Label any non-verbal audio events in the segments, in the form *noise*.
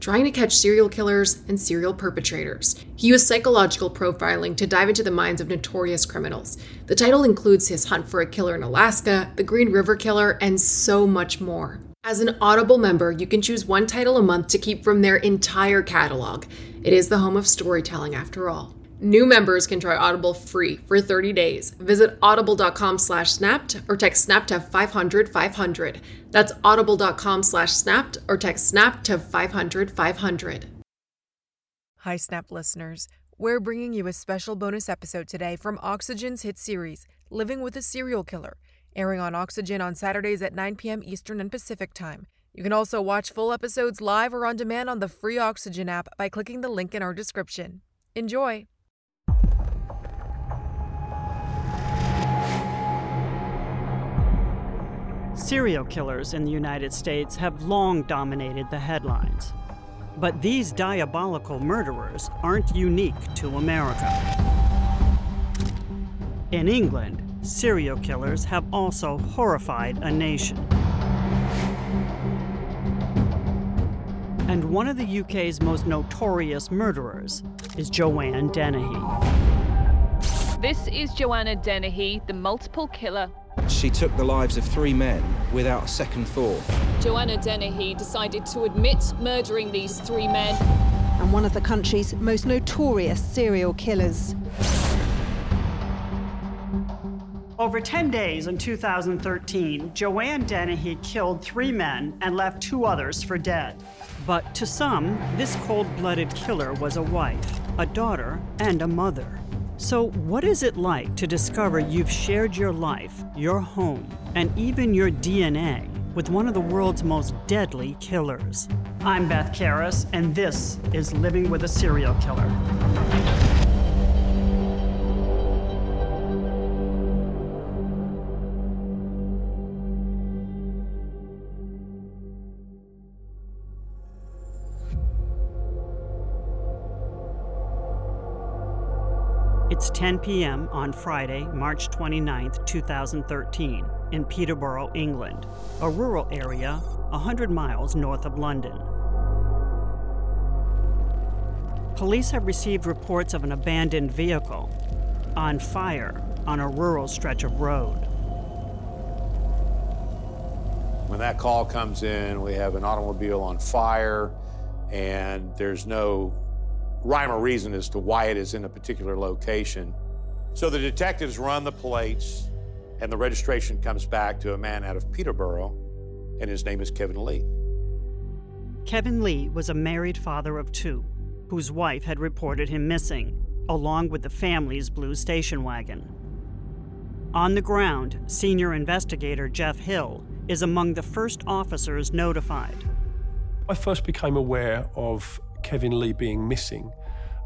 trying to catch serial killers and serial perpetrators. He used psychological profiling to dive into the minds of notorious criminals. The title includes his hunt for a killer in Alaska, the Green River Killer, and so much more. As an Audible member, you can choose one title a month to keep from their entire catalog. It is the home of storytelling after all. New members can try Audible free for 30 days. Visit audible.com slash snapped or text snap to 500 500. That's audible.com slash snapped or text snap to 500 500. Hi, Snap listeners. We're bringing you a special bonus episode today from Oxygen's hit series, Living with a Serial Killer, airing on Oxygen on Saturdays at 9 p.m. Eastern and Pacific Time. You can also watch full episodes live or on demand on the free Oxygen app by clicking the link in our description. Enjoy! Serial killers in the United States have long dominated the headlines. But these diabolical murderers aren't unique to America. In England, serial killers have also horrified a nation. And one of the UK's most notorious murderers is Joanne Dennehy. This is Joanna Dennehy, the multiple killer. She took the lives of three men without a second thought. Joanna Dennehy decided to admit murdering these three men. And one of the country's most notorious serial killers. Over 10 days in 2013, Joanne Dennehy killed three men and left two others for dead. But to some, this cold blooded killer was a wife, a daughter, and a mother. So, what is it like to discover you've shared your life, your home, and even your DNA with one of the world's most deadly killers? I'm Beth Karas, and this is Living with a Serial Killer. It's 10 p.m. on Friday, March 29, 2013, in Peterborough, England, a rural area 100 miles north of London. Police have received reports of an abandoned vehicle on fire on a rural stretch of road. When that call comes in, we have an automobile on fire, and there's no rhyme or reason as to why it is in a particular location. So the detectives run the plates, and the registration comes back to a man out of Peterborough, and his name is Kevin Lee. Kevin Lee was a married father of two, whose wife had reported him missing, along with the family's blue station wagon. On the ground, senior investigator Jeff Hill is among the first officers notified. I first became aware of Kevin Lee being missing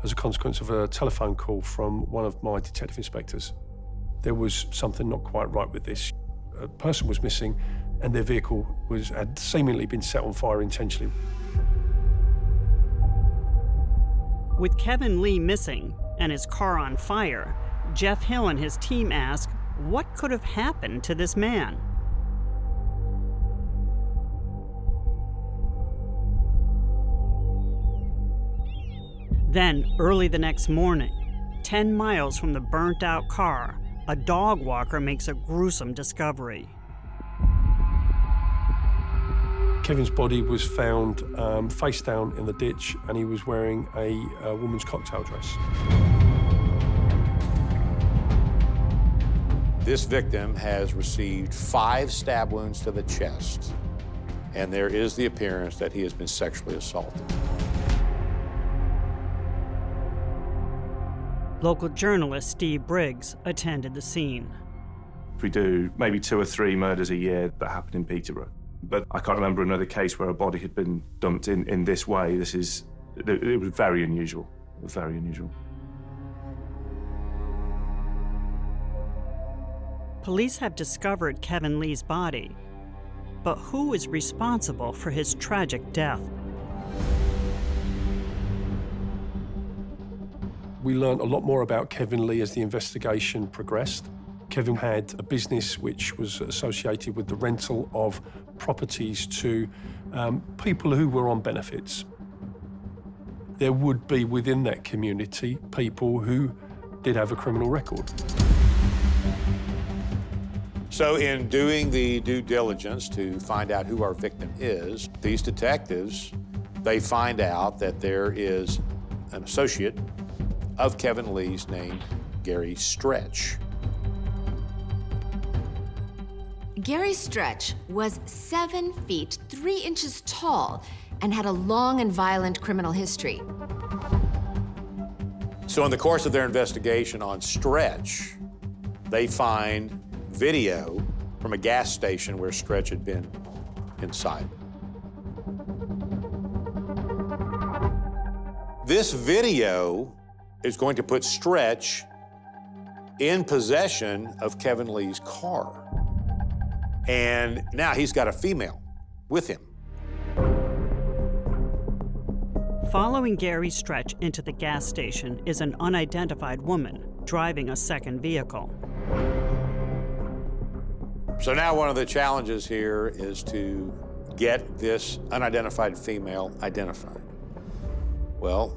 as a consequence of a telephone call from one of my detective inspectors. There was something not quite right with this. A person was missing and their vehicle was had seemingly been set on fire intentionally. With Kevin Lee missing and his car on fire, Jeff Hill and his team ask what could have happened to this man? Then, early the next morning, 10 miles from the burnt out car, a dog walker makes a gruesome discovery. Kevin's body was found um, face down in the ditch, and he was wearing a, a woman's cocktail dress. This victim has received five stab wounds to the chest, and there is the appearance that he has been sexually assaulted. Local journalist Steve Briggs attended the scene. We do maybe two or three murders a year that happen in Peterborough. But I can't remember another case where a body had been dumped in, in this way. This is, it, it was very unusual. It was very unusual. Police have discovered Kevin Lee's body, but who is responsible for his tragic death? We learned a lot more about Kevin Lee as the investigation progressed. Kevin had a business which was associated with the rental of properties to um, people who were on benefits. There would be within that community people who did have a criminal record. So, in doing the due diligence to find out who our victim is, these detectives they find out that there is an associate of Kevin Lee's named Gary Stretch. Gary Stretch was seven feet, three inches tall, and had a long and violent criminal history. So, in the course of their investigation on Stretch, they find video from a gas station where Stretch had been inside. This video is going to put Stretch in possession of Kevin Lee's car. And now he's got a female with him. Following Gary Stretch into the gas station is an unidentified woman driving a second vehicle. So now one of the challenges here is to get this unidentified female identified. Well,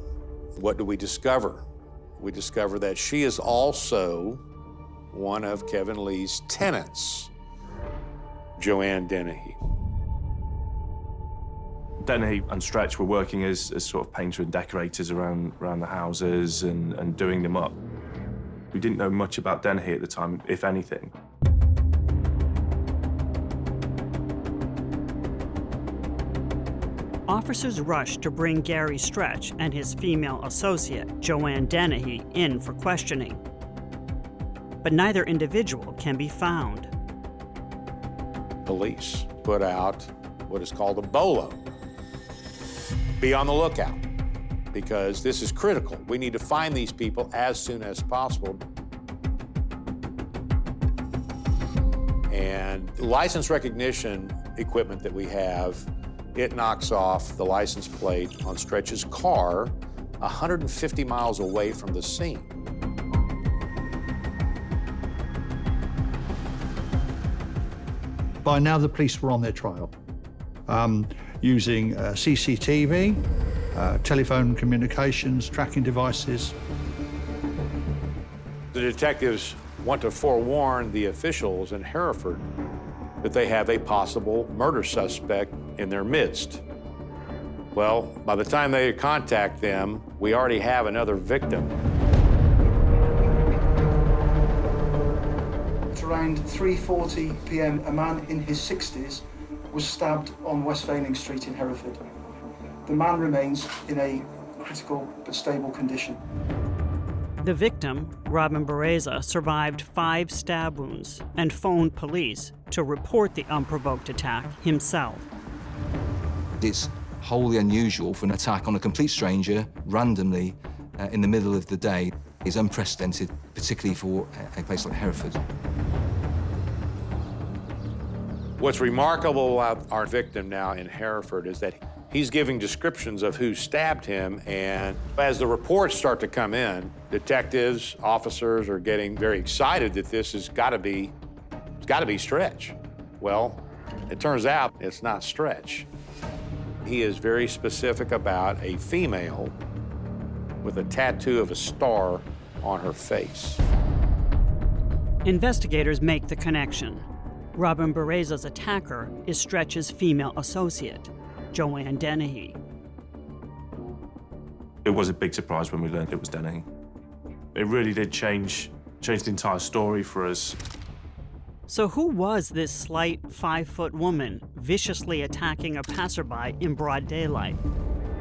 what do we discover? We discover that she is also one of Kevin Lee's tenants, Joanne Dennehy. Dennehy and Stretch were working as, as sort of painter and decorators around, around the houses and, and doing them up. We didn't know much about Dennehy at the time, if anything. Officers rushed to bring Gary Stretch and his female associate, Joanne Dennehy, in for questioning. But neither individual can be found. Police put out what is called a BOLO. Be on the lookout because this is critical. We need to find these people as soon as possible. And license recognition equipment that we have it knocks off the license plate on Stretch's car 150 miles away from the scene. By now, the police were on their trial, um, using uh, CCTV, uh, telephone communications, tracking devices. The detectives want to forewarn the officials in Hereford that they have a possible murder suspect in their midst. Well, by the time they contact them, we already have another victim. At around 3:40 p.m., a man in his 60s was stabbed on Westfaling Street in Hereford. The man remains in a critical but stable condition. The victim, Robin Bereza, survived five stab wounds and phoned police to report the unprovoked attack himself. It's wholly unusual for an attack on a complete stranger randomly uh, in the middle of the day. Is unprecedented, particularly for a place like Hereford. What's remarkable about our victim now in Hereford is that he's giving descriptions of who stabbed him, and as the reports start to come in, detectives, officers are getting very excited that this has got to be, it's got to be Stretch. Well, it turns out it's not Stretch. He is very specific about a female with a tattoo of a star on her face. Investigators make the connection. Robin Bereza's attacker is Stretch's female associate, Joanne Dennehy. It was a big surprise when we learned it was Dennehy. It really did change, change the entire story for us. So, who was this slight five foot woman viciously attacking a passerby in broad daylight?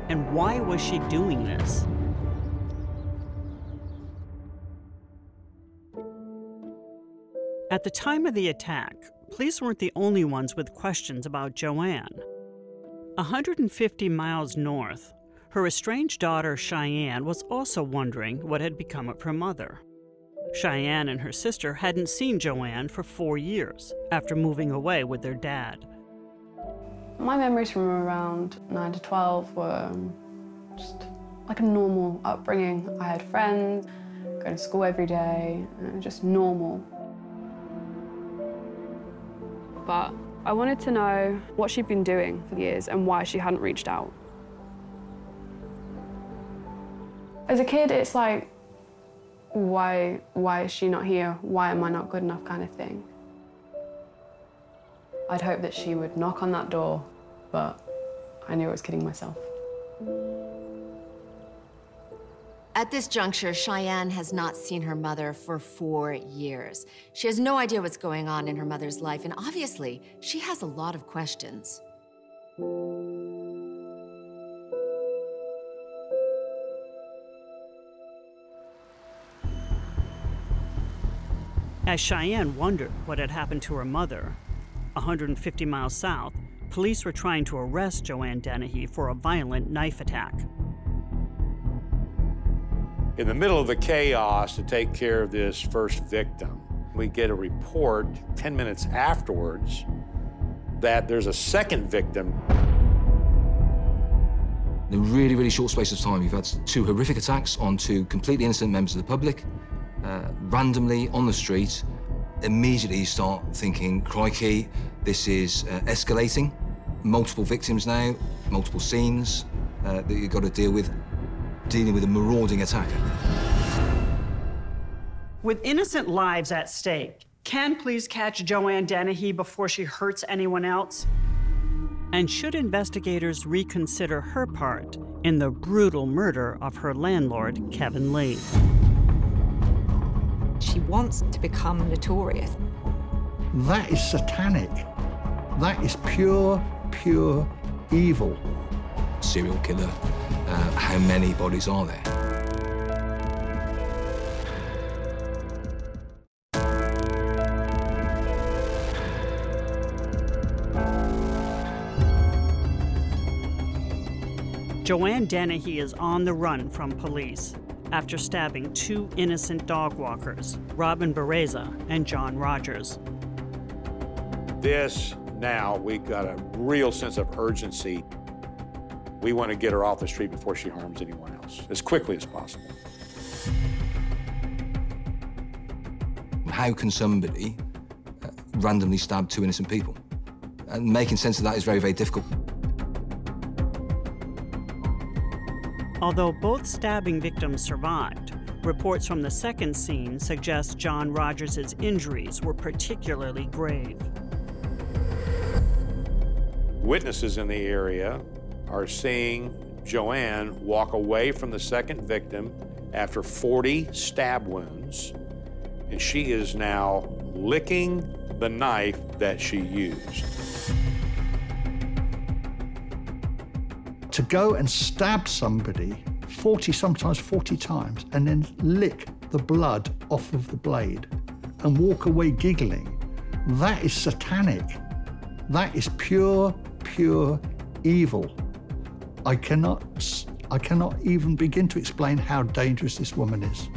And why was she doing this? At the time of the attack, police weren't the only ones with questions about Joanne. 150 miles north, her estranged daughter Shianne was also wondering what had become of her mother. Shianne and her sister hadn't seen Joanne for four years after moving away with their dad. My memories from around 9 to 12 were just like a normal upbringing. I had friends, going to school every day, just normal. But I wanted to know what she'd been doing for years and why she hadn't reached out. As a kid, it's like, why, why is she not here? Why am I not good enough kind of thing. I'd hope that she would knock on that door, but I knew I was kidding myself. At this juncture, Shianne has not seen her mother for four years. She has no idea what's going on in her mother's life, and obviously, she has a lot of questions. As Shianne wondered what had happened to her mother, 150 miles south, police were trying to arrest Joanne Dennehy for a violent knife attack. In the middle of the chaos to take care of this first victim, we get a report 10 minutes afterwards that there's a second victim. In a really, really short space of time, you've had two horrific attacks on two completely innocent members of the public uh, randomly on the street, immediately you start thinking, crikey, this is uh, escalating. Multiple victims now, multiple scenes uh, that you've got to deal with, dealing with a marauding attacker. With innocent lives at stake, can please catch Joanne Dennehy before she hurts anyone else? And should investigators reconsider her part in the brutal murder of her landlord, Kevin Lee? She wants to become notorious. That is satanic. That is pure, pure evil. Serial killer, uh, how many bodies are there? Joanne Dennehy is on the run from police after stabbing two innocent dog walkers, Robin Bereza and John Rogers. This, now, we've got a real sense of urgency. We want to get her off the street before she harms anyone else, as quickly as possible. How can somebody uh, randomly stab two innocent people? And making sense of that is very, very difficult. Although both stabbing victims survived, reports from the second scene suggest John Rogers' injuries were particularly grave. Witnesses in the area are seeing Joanne walk away from the second victim after 40 stab wounds, and she is now licking the knife that she used. To go and stab somebody 40, sometimes 40 times, and then lick the blood off of the blade and walk away giggling, that is satanic. That is pure, pure evil. I cannot, I cannot even begin to explain how dangerous this woman is.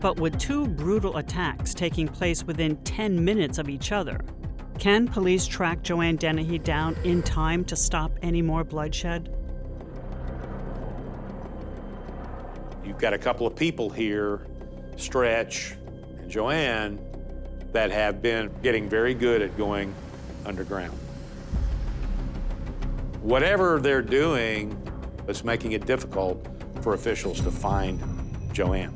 But with two brutal attacks taking place within 10 minutes of each other, can police track Joanne Dennehy down in time to stop any more bloodshed? You've got a couple of people here, Stretch and Joanne, that have been getting very good at going underground. Whatever they're doing It's making it difficult for officials to find Joanne.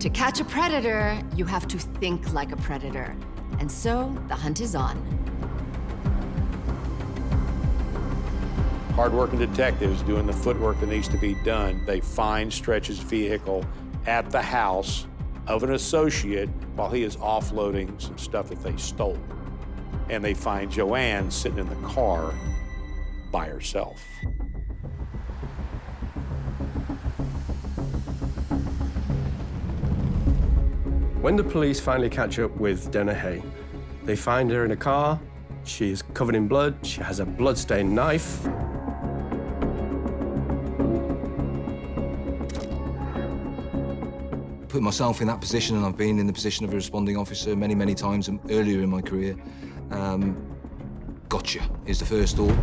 To catch a predator, you have to think like a predator. And so the hunt is on. Hardworking detectives doing the footwork that needs to be done. They find Stretch's vehicle at the house of an associate while he is offloading some stuff that they stole. And they find Joanne sitting in the car by herself. When the police finally catch up with Dennehy, they find her in a car. She is covered in blood. She has a blood-stained knife. Put myself in that position, and I've been in the position of a responding officer many, many times earlier in my career. Um, gotcha is the first thought.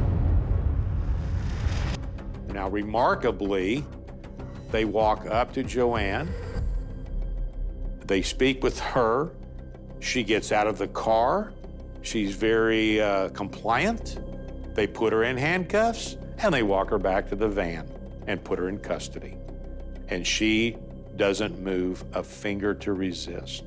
Now, remarkably, they walk up to Joanne. They speak with her. She gets out of the car. She's very uh, compliant. They put her in handcuffs and they walk her back to the van and put her in custody. And she doesn't move a finger to resist.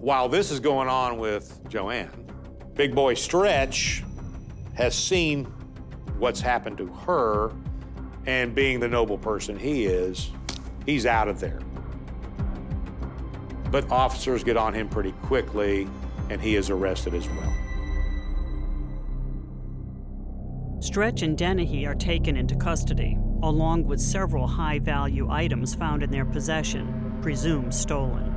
While this is going on with Joanne, Big Boy Stretch has seen what's happened to her, and being the noble person he is, he's out of there. But officers get on him pretty quickly, and he is arrested as well. Stretch and Dennehy are taken into custody, along with several high value items found in their possession, presumed stolen.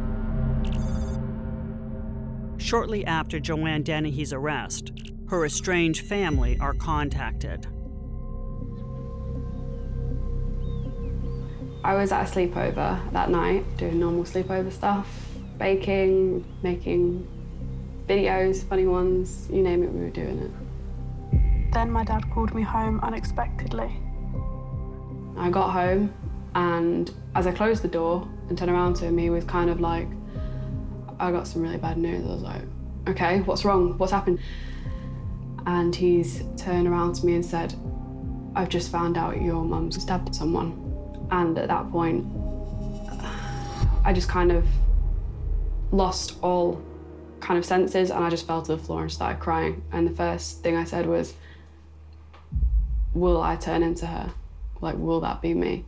Shortly after Joanne Dennehy's arrest, her estranged family are contacted. I was at a sleepover that night, doing normal sleepover stuff, baking, making videos, funny ones, you name it, we were doing it. Then my dad called me home unexpectedly. I got home, and as I closed the door and turned around to him, he was kind of like, I got some really bad news. I was like, okay, what's wrong? What's happened? And he's turned around to me and said, I've just found out your mum's stabbed someone. And at that point, I just kind of lost all kind of senses and I just fell to the floor and started crying. And the first thing I said was, Will I turn into her? Like, will that be me?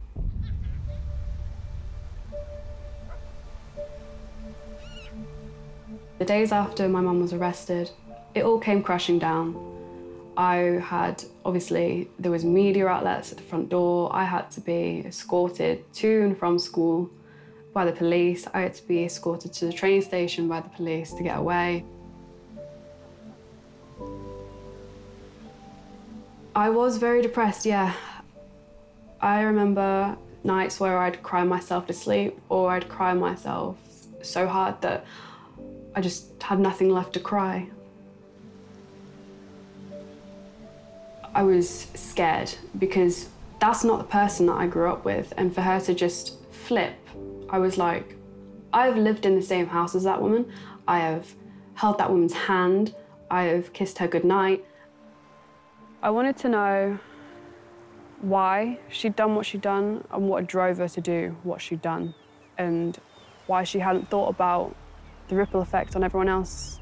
The days after my mum was arrested, it all came crashing down. I had, obviously, there was media outlets at the front door. I had to be escorted to and from school by the police. I had to be escorted to the train station by the police to get away. I was very depressed, yeah. I remember nights where I'd cry myself to sleep or I'd cry myself so hard that I just had nothing left to cry. I was scared because that's not the person that I grew up with. And for her to just flip, I was like, I've lived in the same house as that woman. I have held that woman's hand. I have kissed her goodnight. I wanted to know why she'd done what she'd done and what drove her to do what she'd done and why she hadn't thought about the ripple effect on everyone else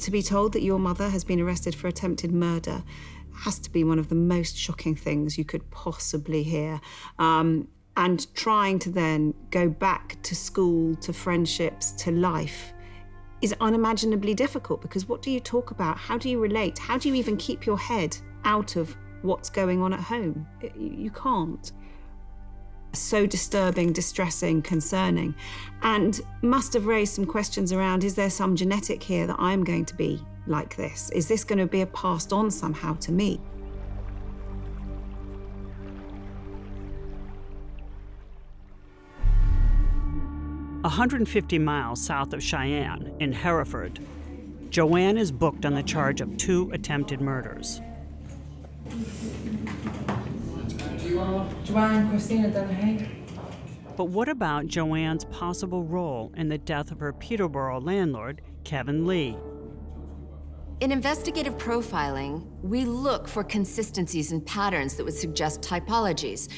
To be told that your mother has been arrested for attempted murder has to be one of the most shocking things you could possibly hear. Um, and trying to then go back to school, to friendships, to life is unimaginably difficult because what do you talk about? How do you relate? How do you even keep your head out of what's going on at home? You can't so disturbing, distressing, concerning, and must have raised some questions around is there some genetic here that I'm going to be like this? Is this going to be passed on somehow to me? A 150 miles south of Shianne, in Hereford, Joanne is booked on the charge of two attempted murders. Joanne Christina Dennehy. But what about Joanne's possible role in the death of her Peterborough landlord, Kevin Lee? In investigative profiling, we look for consistencies and patterns that would suggest typologies.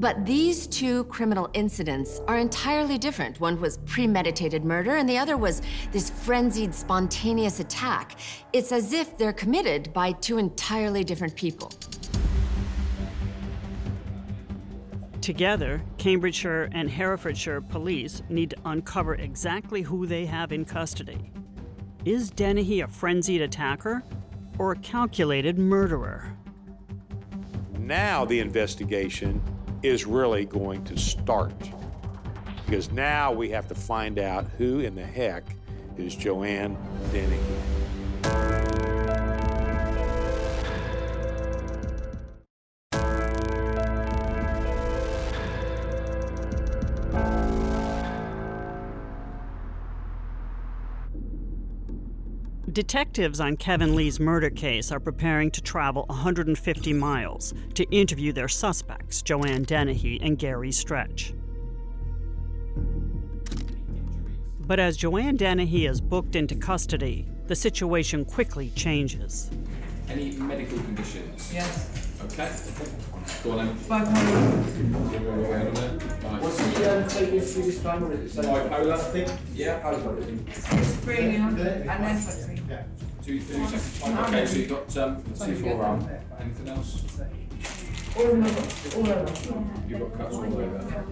But these two criminal incidents are entirely different. One was premeditated murder, and the other was this frenzied, spontaneous attack. It's as if they're committed by two entirely different people. Together, Cambridgeshire and Herefordshire police need to uncover exactly who they have in custody. Is Dennehy a frenzied attacker or a calculated murderer? Now the investigation is really going to start. Because now we have to find out who in the heck is Joanne Dennehy. Detectives on Kevin Lee's murder case are preparing to travel 150 miles to interview their suspects, Joanne Dennehy and Gary Stretch. But as Joanne Dennehy is booked into custody, the situation quickly changes. Any medical conditions? Yes. Okay. Go on then. What's the um, taking through this time? Or is it Bipolar thing? Yeah. Schizophrenia and epilepsy. Two, two seconds. Okay, so you've got um, C4 arm. Anything else? All over. All over. You've got cuts all over.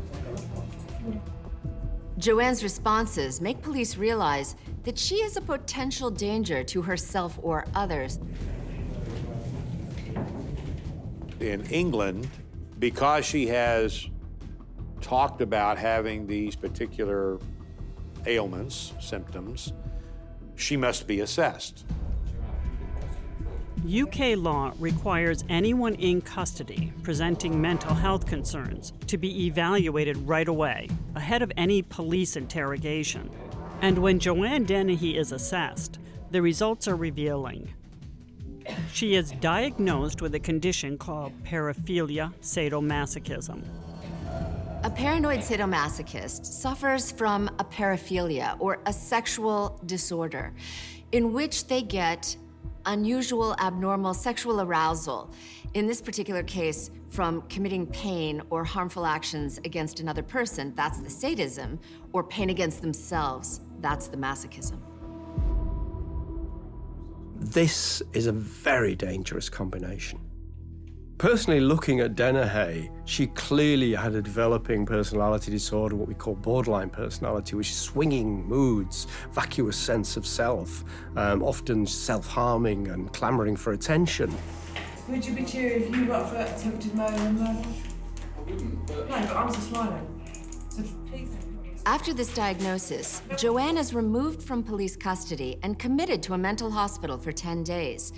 Joanne's responses make police realize that she is a potential danger to herself or others. In England, because she has talked about having these particular ailments, symptoms, she must be assessed. UK law requires anyone in custody presenting mental health concerns to be evaluated right away, ahead of any police interrogation. And when Joanne Dennehy is assessed, the results are revealing. She is diagnosed with a condition called paraphilia sadomasochism. A paranoid sadomasochist suffers from a paraphilia or a sexual disorder in which they get unusual, abnormal sexual arousal. In this particular case, from committing pain or harmful actions against another person, that's the sadism, or pain against themselves, that's the masochism. This is a very dangerous combination. Personally, looking at Dennehy, she clearly had a developing personality disorder, what we call borderline personality, which is swinging moods, vacuous sense of self, um, often self harming and clamoring for attention. Would you be cheery if you got for attempted murder and murder? No, but I'm just smiling. So please. After this diagnosis, Joanne is removed from police custody and committed to a mental hospital for 10 days.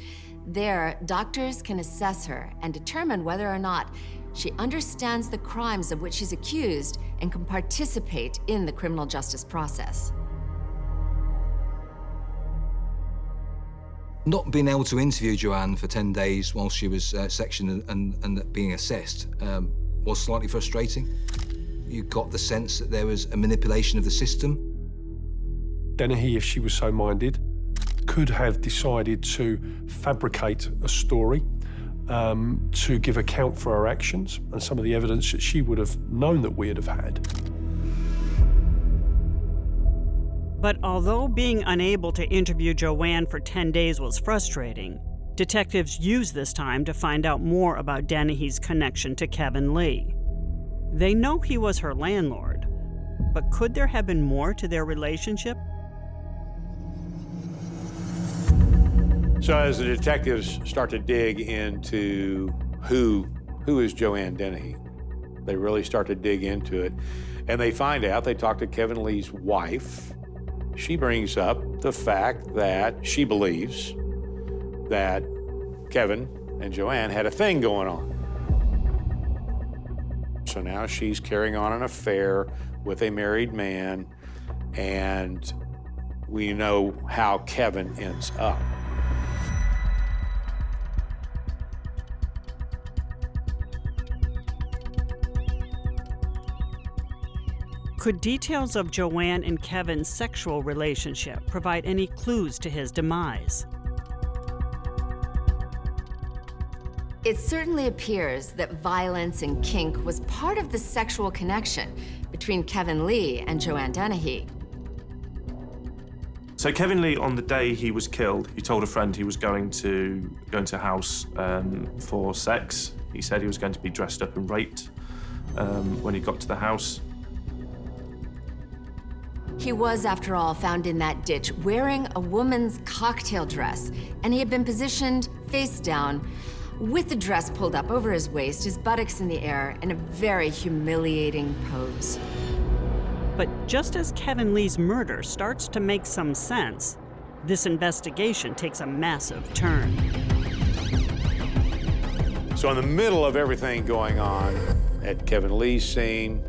There, doctors can assess her and determine whether or not she understands the crimes of which she's accused and can participate in the criminal justice process. Not being able to interview Joanne for 10 days while she was uh, sectioned and, and, being assessed um, was slightly frustrating. You got the sense that there was a manipulation of the system. Dennehy, if she was so minded, could have decided to fabricate a story um, to give account for her actions and some of the evidence that she would have known that we'd have had. But although being unable to interview Joanne for 10 days was frustrating, detectives used this time to find out more about Dennehy's connection to Kevin Lee. They know he was her landlord, but could there have been more to their relationship? So as the detectives start to dig into who who is Joanne Dennehy, they really start to dig into it, and they find out. They talk to Kevin Lee's wife. She brings up the fact that she believes that Kevin and Joanne had a thing going on. So now she's carrying on an affair with a married man, and we know how Kevin ends up. Could details of Joanne and Kevin's sexual relationship provide any clues to his demise? It certainly appears that violence and kink was part of the sexual connection between Kevin Lee and Joanne Dennehy. So Kevin Lee, on the day he was killed, he told a friend he was going to going to a house um, for sex. He said he was going to be dressed up and raped um, when he got to the house. He was, after all, found in that ditch wearing a woman's cocktail dress, and he had been positioned face down, with the dress pulled up over his waist, his buttocks in the air, in a very humiliating pose. But just as Kevin Lee's murder starts to make some sense, this investigation takes a massive turn. So, in the middle of everything going on at Kevin Lee's scene,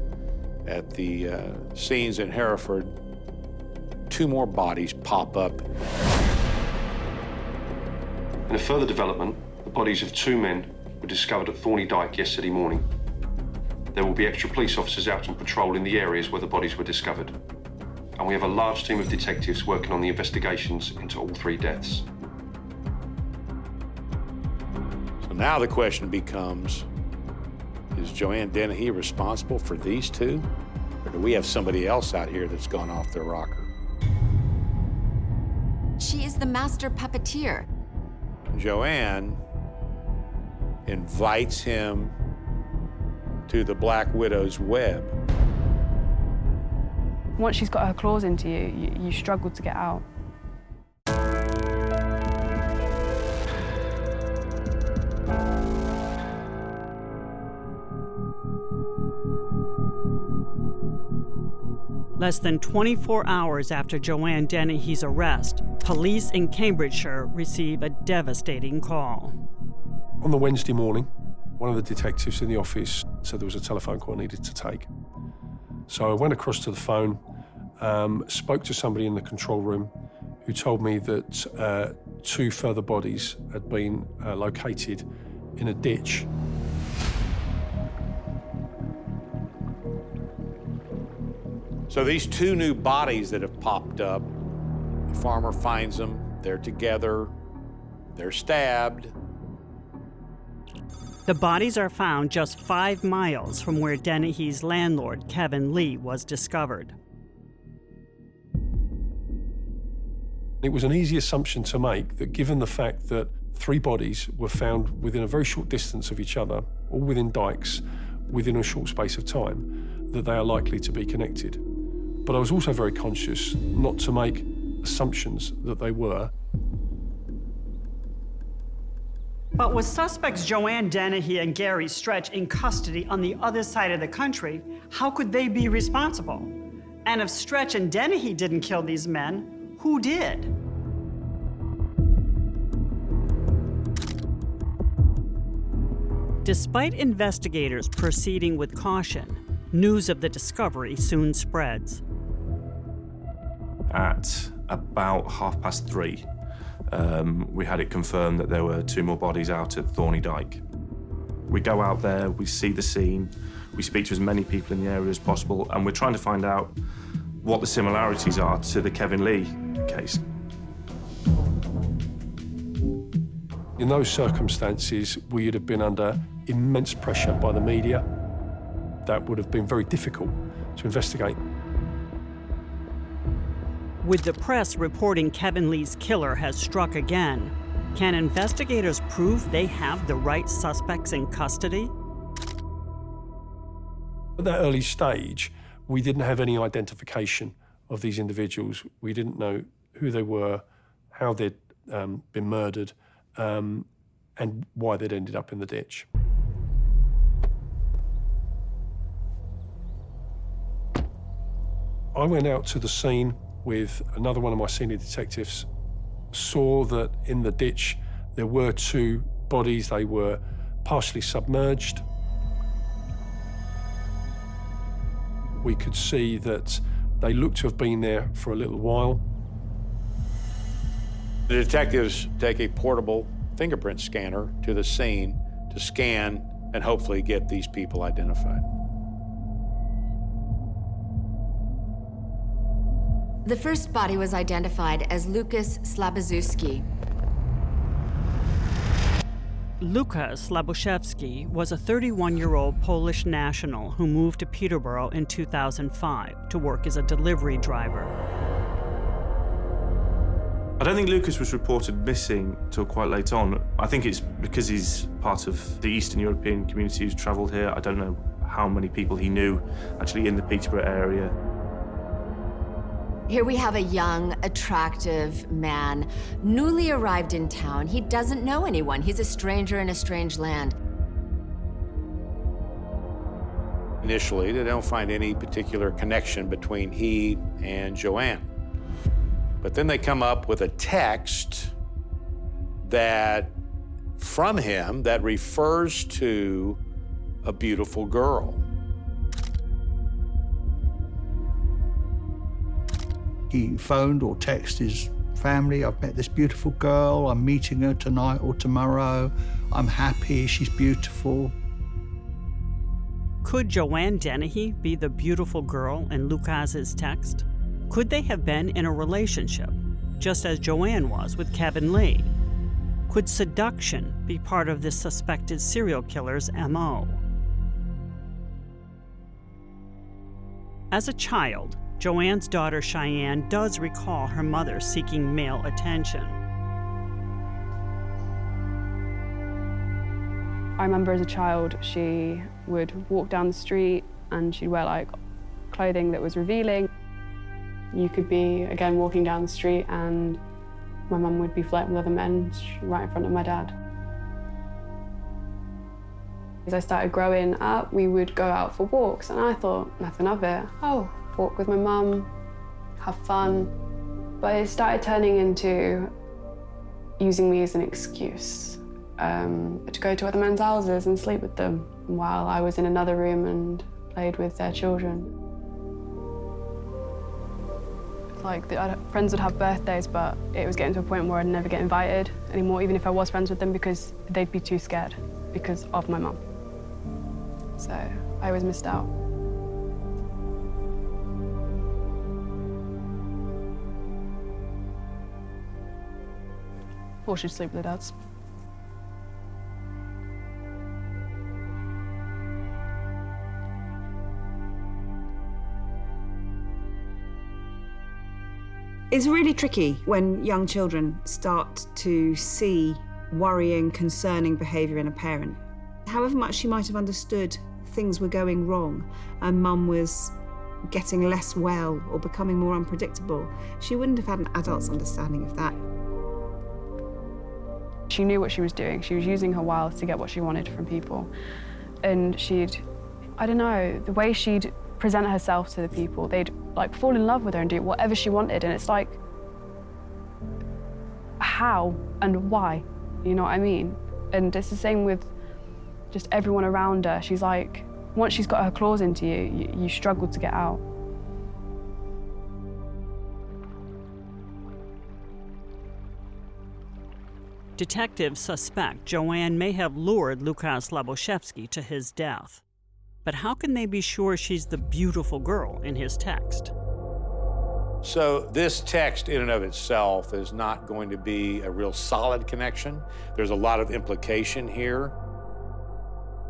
at the uh, scenes in Hereford, two more bodies pop up. In a further development, the bodies of two men were discovered at Thorney Dyke yesterday morning. There will be extra police officers out on patrol in the areas where the bodies were discovered. And we have a large team of detectives working on the investigations into all three deaths. So now the question becomes is Joanne Dennehy responsible for these two? Or do we have somebody else out here that's gone off their rocker? She is the master puppeteer. Joanne invites him to the Black Widow's web. Once she's got her claws into you, you, you struggle to get out. Less than 24 hours after Joanne Dennehy's arrest, police in Cambridgeshire receive a devastating call. On the Wednesday morning, one of the detectives in the office said there was a telephone call I needed to take. So I went across to the phone, um, spoke to somebody in the control room who told me that uh, two further bodies had been uh, located in a ditch So these two new bodies that have popped up, the farmer finds them, they're together, they're stabbed. The bodies are found just five miles from where Dennehy's landlord, Kevin Lee, was discovered. It was an easy assumption to make that given the fact that three bodies were found within a very short distance of each other, all within dikes, within a short space of time, that they are likely to be connected. But I was also very conscious not to make assumptions that they were. But with suspects Joanne Dennehy and Gary Stretch in custody on the other side of the country, how could they be responsible? And if Stretch and Dennehy didn't kill these men, who did? Despite investigators proceeding with caution, news of the discovery soon spreads at about half past three, um, we had it confirmed that there were two more bodies out at Thorney Dyke. We go out there, we see the scene, we speak to as many people in the area as possible, and we're trying to find out what the similarities are to the Kevin Lee case. In those circumstances, we would have been under immense pressure by the media. That would have been very difficult to investigate. With the press reporting Kevin Lee's killer has struck again, can investigators prove they have the right suspects in custody? At that early stage, we didn't have any identification of these individuals. We didn't know who they were, how they'd um, been murdered, um, and why they'd ended up in the ditch. I went out to the scene with another one of my senior detectives, saw that in the ditch there were two bodies. They were partially submerged. We could see that they looked to have been there for a little while. The detectives take a portable fingerprint scanner to the scene to scan and hopefully get these people identified. The first body was identified as Lucas Slaboszewski. Lukasz Slaboszewski was a 31 year old Polish national who moved to Peterborough in 2005 to work as a delivery driver. I don't think Lucas was reported missing till quite late on. I think it's because he's part of the Eastern European community who's travelled here. I don't know how many people he knew actually in the Peterborough area. Here we have a young, attractive man, newly arrived in town. He doesn't know anyone. He's a stranger in a strange land. Initially, they don't find any particular connection between he and Joanne. But then they come up with a text that, from him, that refers to a beautiful girl. He phoned or texted his family, I've met this beautiful girl, I'm meeting her tonight or tomorrow, I'm happy, she's beautiful. Could Joanne Dennehy be the beautiful girl in Lucas's text? Could they have been in a relationship, just as Joanne was with Kevin Lee? Could seduction be part of this suspected serial killer's MO? As a child, Joanne's daughter Shianne does recall her mother seeking male attention. I remember as a child, she would walk down the street and she'd wear like clothing that was revealing. You could be, again, walking down the street and my mum would be flirting with other men right in front of my dad. As I started growing up, we would go out for walks and I thought nothing of it. Oh, walk with my mum, have fun. But it started turning into using me as an excuse um, to go to other men's houses and sleep with them while I was in another room and played with their children. Like, the, friends would have birthdays, but it was getting to a point where I'd never get invited anymore, even if I was friends with them, because they'd be too scared because of my mum. So I always missed out. Her dads. It's really tricky when young children start to see worrying, concerning behaviour in a parent. However much she might have understood things were going wrong and mum was getting less well or becoming more unpredictable, she wouldn't have had an adult's understanding of that. She knew what she was doing. She was using her wiles to get what she wanted from people. And she'd, I don't know, the way she'd present herself to the people, they'd like fall in love with her and do whatever she wanted. And it's like, how and why? You know what I mean? And it's the same with just everyone around her. She's like, once she's got her claws into you, you, you struggle to get out. Detectives suspect Joanne may have lured Lukasz Slaboszewski to his death. But how can they be sure she's the beautiful girl in his text? So, this text, in and of itself, is not going to be a real solid connection. There's a lot of implication here.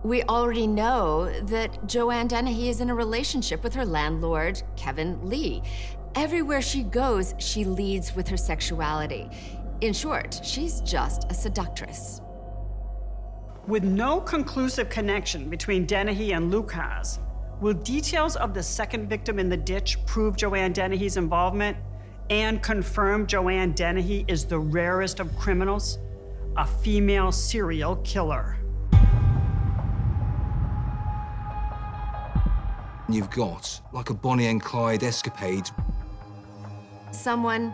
We already know that Joanne Dennehy is in a relationship with her landlord, Kevin Lee. Everywhere she goes, she leads with her sexuality. In short, she's just a seductress. With no conclusive connection between Dennehy and Lukasz, will details of the second victim in the ditch prove Joanne Dennehy's involvement and confirm Joanne Dennehy is the rarest of criminals? A female serial killer. You've got like a Bonnie and Clyde escapade. Someone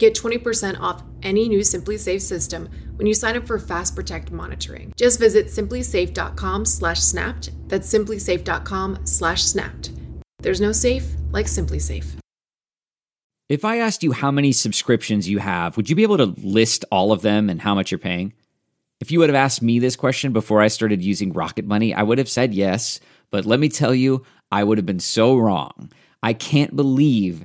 Get 20% off any new SimpliSafe system when you sign up for Fast Protect monitoring. Just visit simplisafe.com/snapped. That's simplisafe.com/snapped. There's no safe like SimpliSafe. If I asked you how many subscriptions you have, would you be able to list all of them and how much you're paying? If you would have asked me this question before I started using Rocket Money, I would have said yes, but let me tell you, I would have been so wrong. I can't believe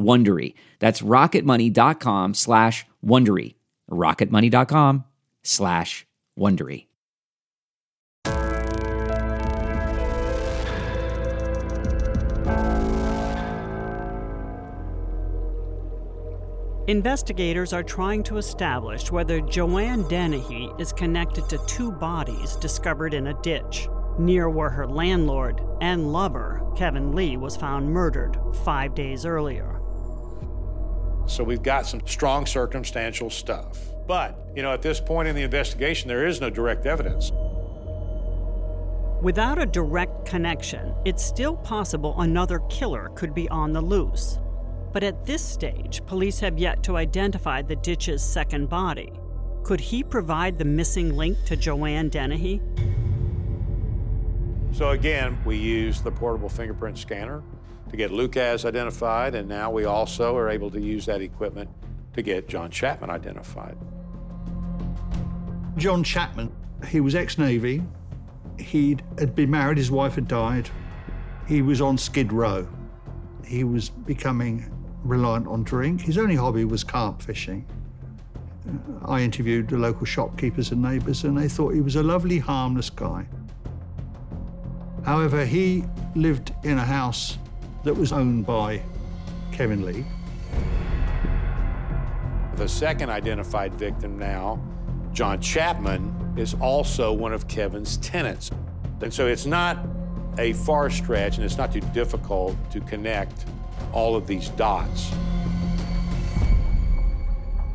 Wondery. That's rocketmoney.com slash Wondery. rocketmoney.com slash Wondery. Investigators are trying to establish whether Joanne Dennehy is connected to two bodies discovered in a ditch near where her landlord and lover, Kevin Lee, was found murdered five days earlier. So we've got some strong circumstantial stuff. But, you know, at this point in the investigation, there is no direct evidence. Without a direct connection, it's still possible another killer could be on the loose. But at this stage, police have yet to identify the ditch's second body. Could he provide the missing link to Joanne Dennehy? So again, we use the portable fingerprint scanner to get Lucas identified, and now we also are able to use that equipment to get John Chapman identified. John Chapman, he was ex-Navy. He had been married, his wife had died. He was on Skid Row. He was becoming reliant on drink. His only hobby was carp fishing. I interviewed the local shopkeepers and neighbours, and they thought he was a lovely, harmless guy. However, he lived in a house that was owned by Kevin Lee. The second identified victim now, John Chapman, is also one of Kevin's tenants. And so it's not a far stretch and it's not too difficult to connect all of these dots.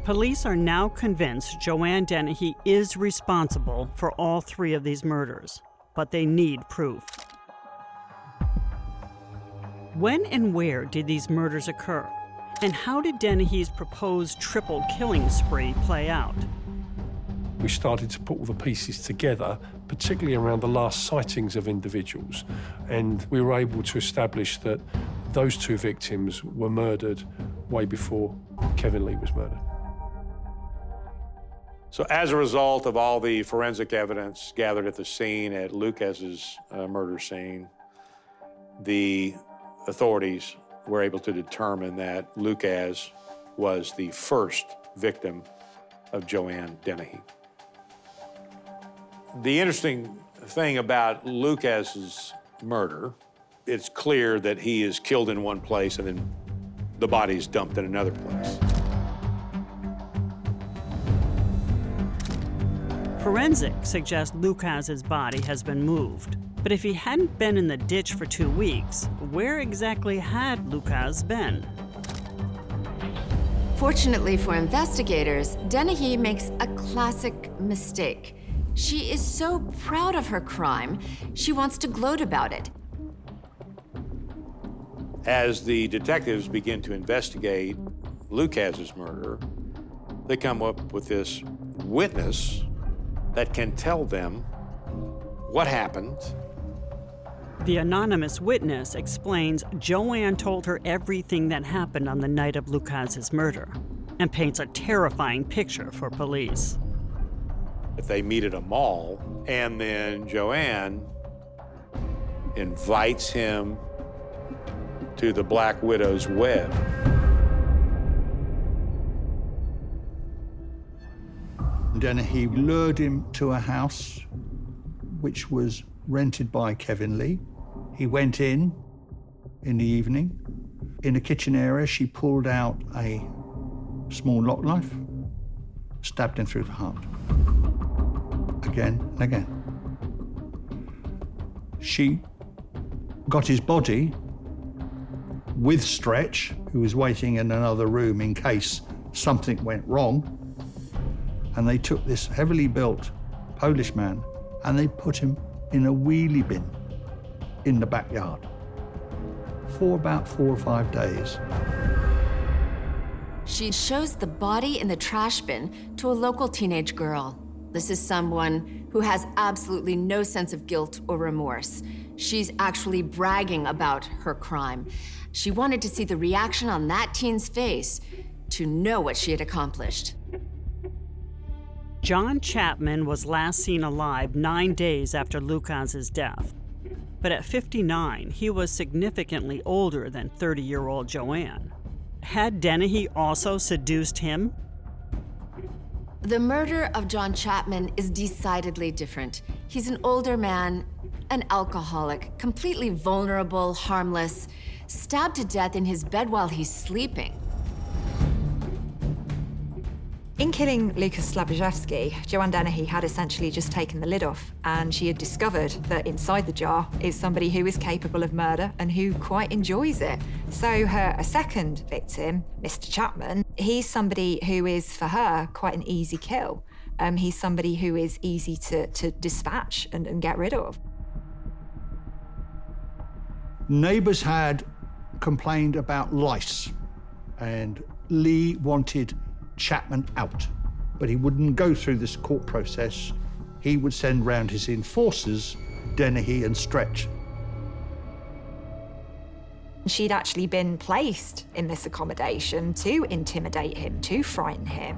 Police are now convinced Joanne Dennehy is responsible for all three of these murders, but they need proof. When and where did these murders occur? And how did Dennehy's proposed triple killing spree play out? We started to put all the pieces together, particularly around the last sightings of individuals, and we were able to establish that those two victims were murdered way before Kevin Lee was murdered. So as a result of all the forensic evidence gathered at the scene, at Lucas's uh, murder scene, the authorities were able to determine that Lucas was the first victim of Joanne Dennehy. The interesting thing about Lucas's murder, it's clear that he is killed in one place and then the body is dumped in another place. Forensics suggest Lucas's body has been moved. But if he hadn't been in the ditch for two weeks, where exactly had Lucas been? Fortunately for investigators, Dennehy makes a classic mistake. She is so proud of her crime, she wants to gloat about it. As the detectives begin to investigate Lucas's murder, they come up with this witness that can tell them what happened. The anonymous witness explains Joanne told her everything that happened on the night of Lucas's murder and paints a terrifying picture for police. If they meet at a mall, and then Joanne invites him to the Black Widow's web. And then he lured him to a house which was rented by Kevin Lee. He went in in the evening. In the kitchen area, she pulled out a small lock knife, stabbed him through the heart. Again and again. She got his body with Stretch, who was waiting in another room in case something went wrong. And they took this heavily built Polish man and they put him in a wheelie bin in the backyard for about four or five days. She shows the body in the trash bin to a local teenage girl. This is someone who has absolutely no sense of guilt or remorse. She's actually bragging about her crime. She wanted to see the reaction on that teen's face to know what she had accomplished. John Chapman was last seen alive nine days after Lucas's death. But at 59, he was significantly older than 30 year old Joanne. Had Dennehy also seduced him? The murder of John Chapman is decidedly different. He's an older man, an alcoholic, completely vulnerable, harmless, stabbed to death in his bed while he's sleeping. In killing Lucas Slaboszewski, Joanne Dennehy had essentially just taken the lid off, and she had discovered that inside the jar is somebody who is capable of murder and who quite enjoys it. So her second victim, Mr. Chapman, he's somebody who is, for her, quite an easy kill. Um, he's somebody who is easy to, to dispatch and, and get rid of. Neighbours had complained about lice, and Lee wanted Chapman out. But he wouldn't go through this court process. He would send round his enforcers, Dennehy and Stretch. She'd actually been placed in this accommodation to intimidate him, to frighten him.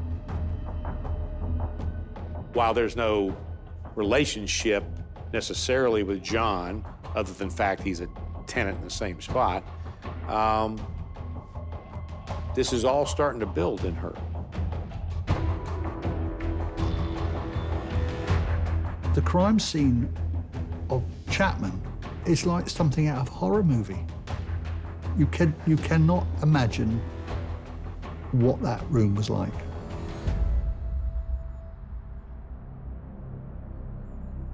While there's no relationship necessarily with John, other than the fact he's a tenant in the same spot, um, this is all starting to build in her. The crime scene of Chapman is like something out of a horror movie. You, can, you cannot imagine what that room was like.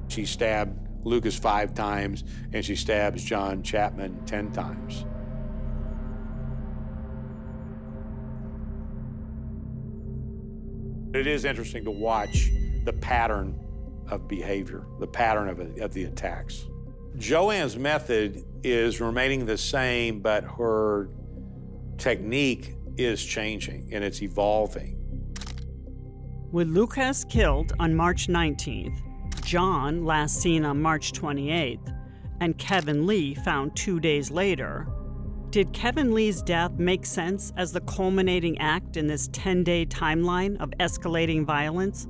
She stabbed Lucas five times, and she stabs John Chapman 10 times. It is interesting to watch the pattern of behavior, the pattern of, of the attacks. Joanne's method is remaining the same, but her technique is changing and it's evolving. With Lucas killed on March 19th, John last seen on March 28th, and Kevin Lee found two days later, did Kevin Lee's death make sense as the culminating act in this 10 day timeline of escalating violence?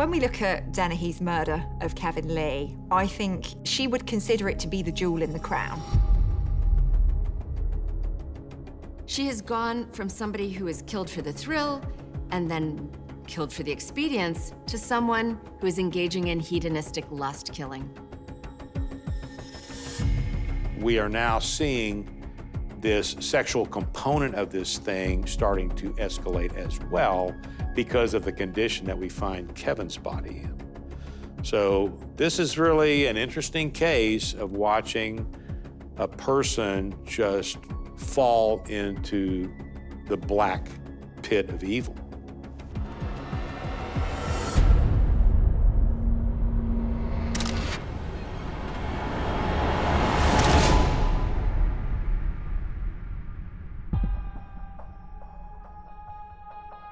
When we look at Dennehy's murder of Kevin Lee, I think she would consider it to be the jewel in the crown. She has gone from somebody who is killed for the thrill and then killed for the expedience to someone who is engaging in hedonistic lust killing. We are now seeing this sexual component of this thing starting to escalate as well because of the condition that we find Kevin's body in. So, this is really an interesting case of watching a person just fall into the black pit of evil.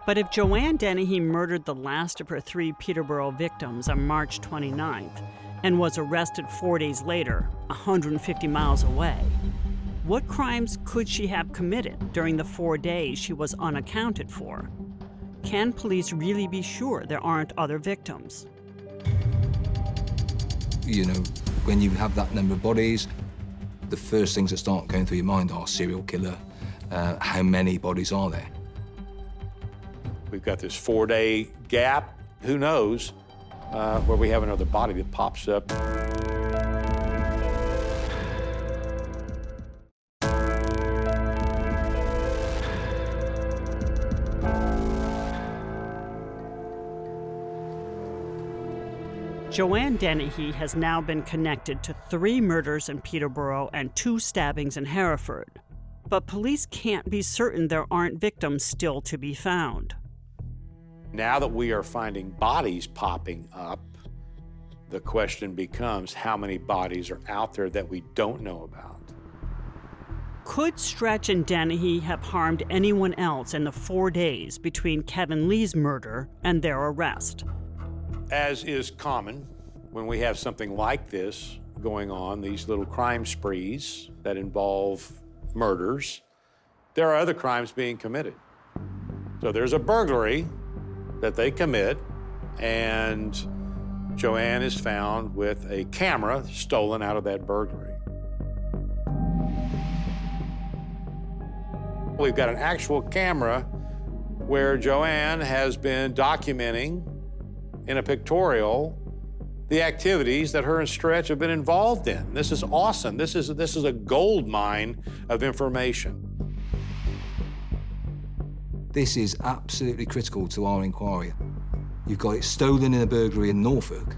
But if Joanne Dennehy murdered the last of her three Peterborough victims on March 29th and was arrested four days later, 150 miles away, what crimes could she have committed during the four days she was unaccounted for? can police really be sure there aren't other victims? You know, when you have that number of bodies, the first things that start going through your mind are serial killer. Uh, how many bodies are there? We've got this four-day gap. Who knows uh, where we have another body that pops up. Joanne Dennehy has now been connected to three murders in Peterborough and two stabbings in Hereford. But police can't be certain there aren't victims still to be found. Now that we are finding bodies popping up, the question becomes how many bodies are out there that we don't know about? Could Stretch and Dennehy have harmed anyone else in the four days between Kevin Lee's murder and their arrest? As is common when we have something like this going on, these little crime sprees that involve murders, there are other crimes being committed. So there's a burglary that they commit, and Joanne is found with a camera stolen out of that burglary. We've got an actual camera where Joanne has been documenting in a pictorial the activities that her and Stretch have been involved in. This is awesome. This is, this is a gold mine of information. This is absolutely critical to our inquiry. You've got it stolen in a burglary in Norfolk.